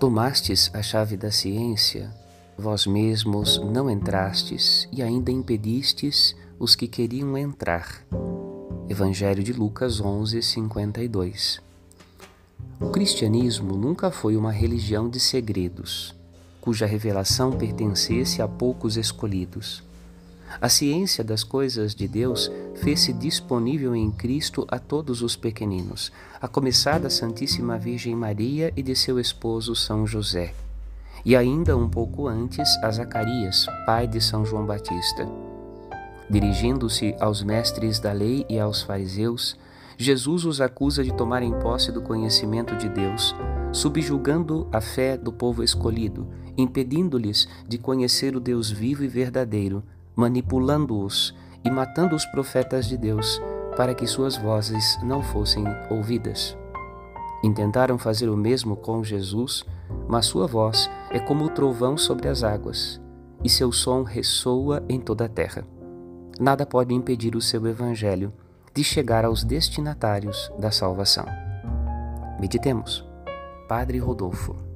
Tomastes a chave da ciência, vós mesmos não entrastes e ainda impedistes os que queriam entrar. Evangelho de Lucas 11, 52. O cristianismo nunca foi uma religião de segredos, cuja revelação pertencesse a poucos escolhidos. A ciência das coisas de Deus fez-se disponível em Cristo a todos os pequeninos, a começar da Santíssima Virgem Maria e de seu esposo São José, e ainda um pouco antes a Zacarias, pai de São João Batista. Dirigindo-se aos mestres da lei e aos fariseus, Jesus os acusa de tomarem posse do conhecimento de Deus, subjugando a fé do povo escolhido, impedindo-lhes de conhecer o Deus vivo e verdadeiro, manipulando-os e matando os profetas de Deus, para que suas vozes não fossem ouvidas. Intentaram fazer o mesmo com Jesus, mas sua voz é como o trovão sobre as águas, e seu som ressoa em toda a terra. Nada pode impedir o seu evangelho de chegar aos destinatários da salvação. Meditemos. Padre Rodolfo.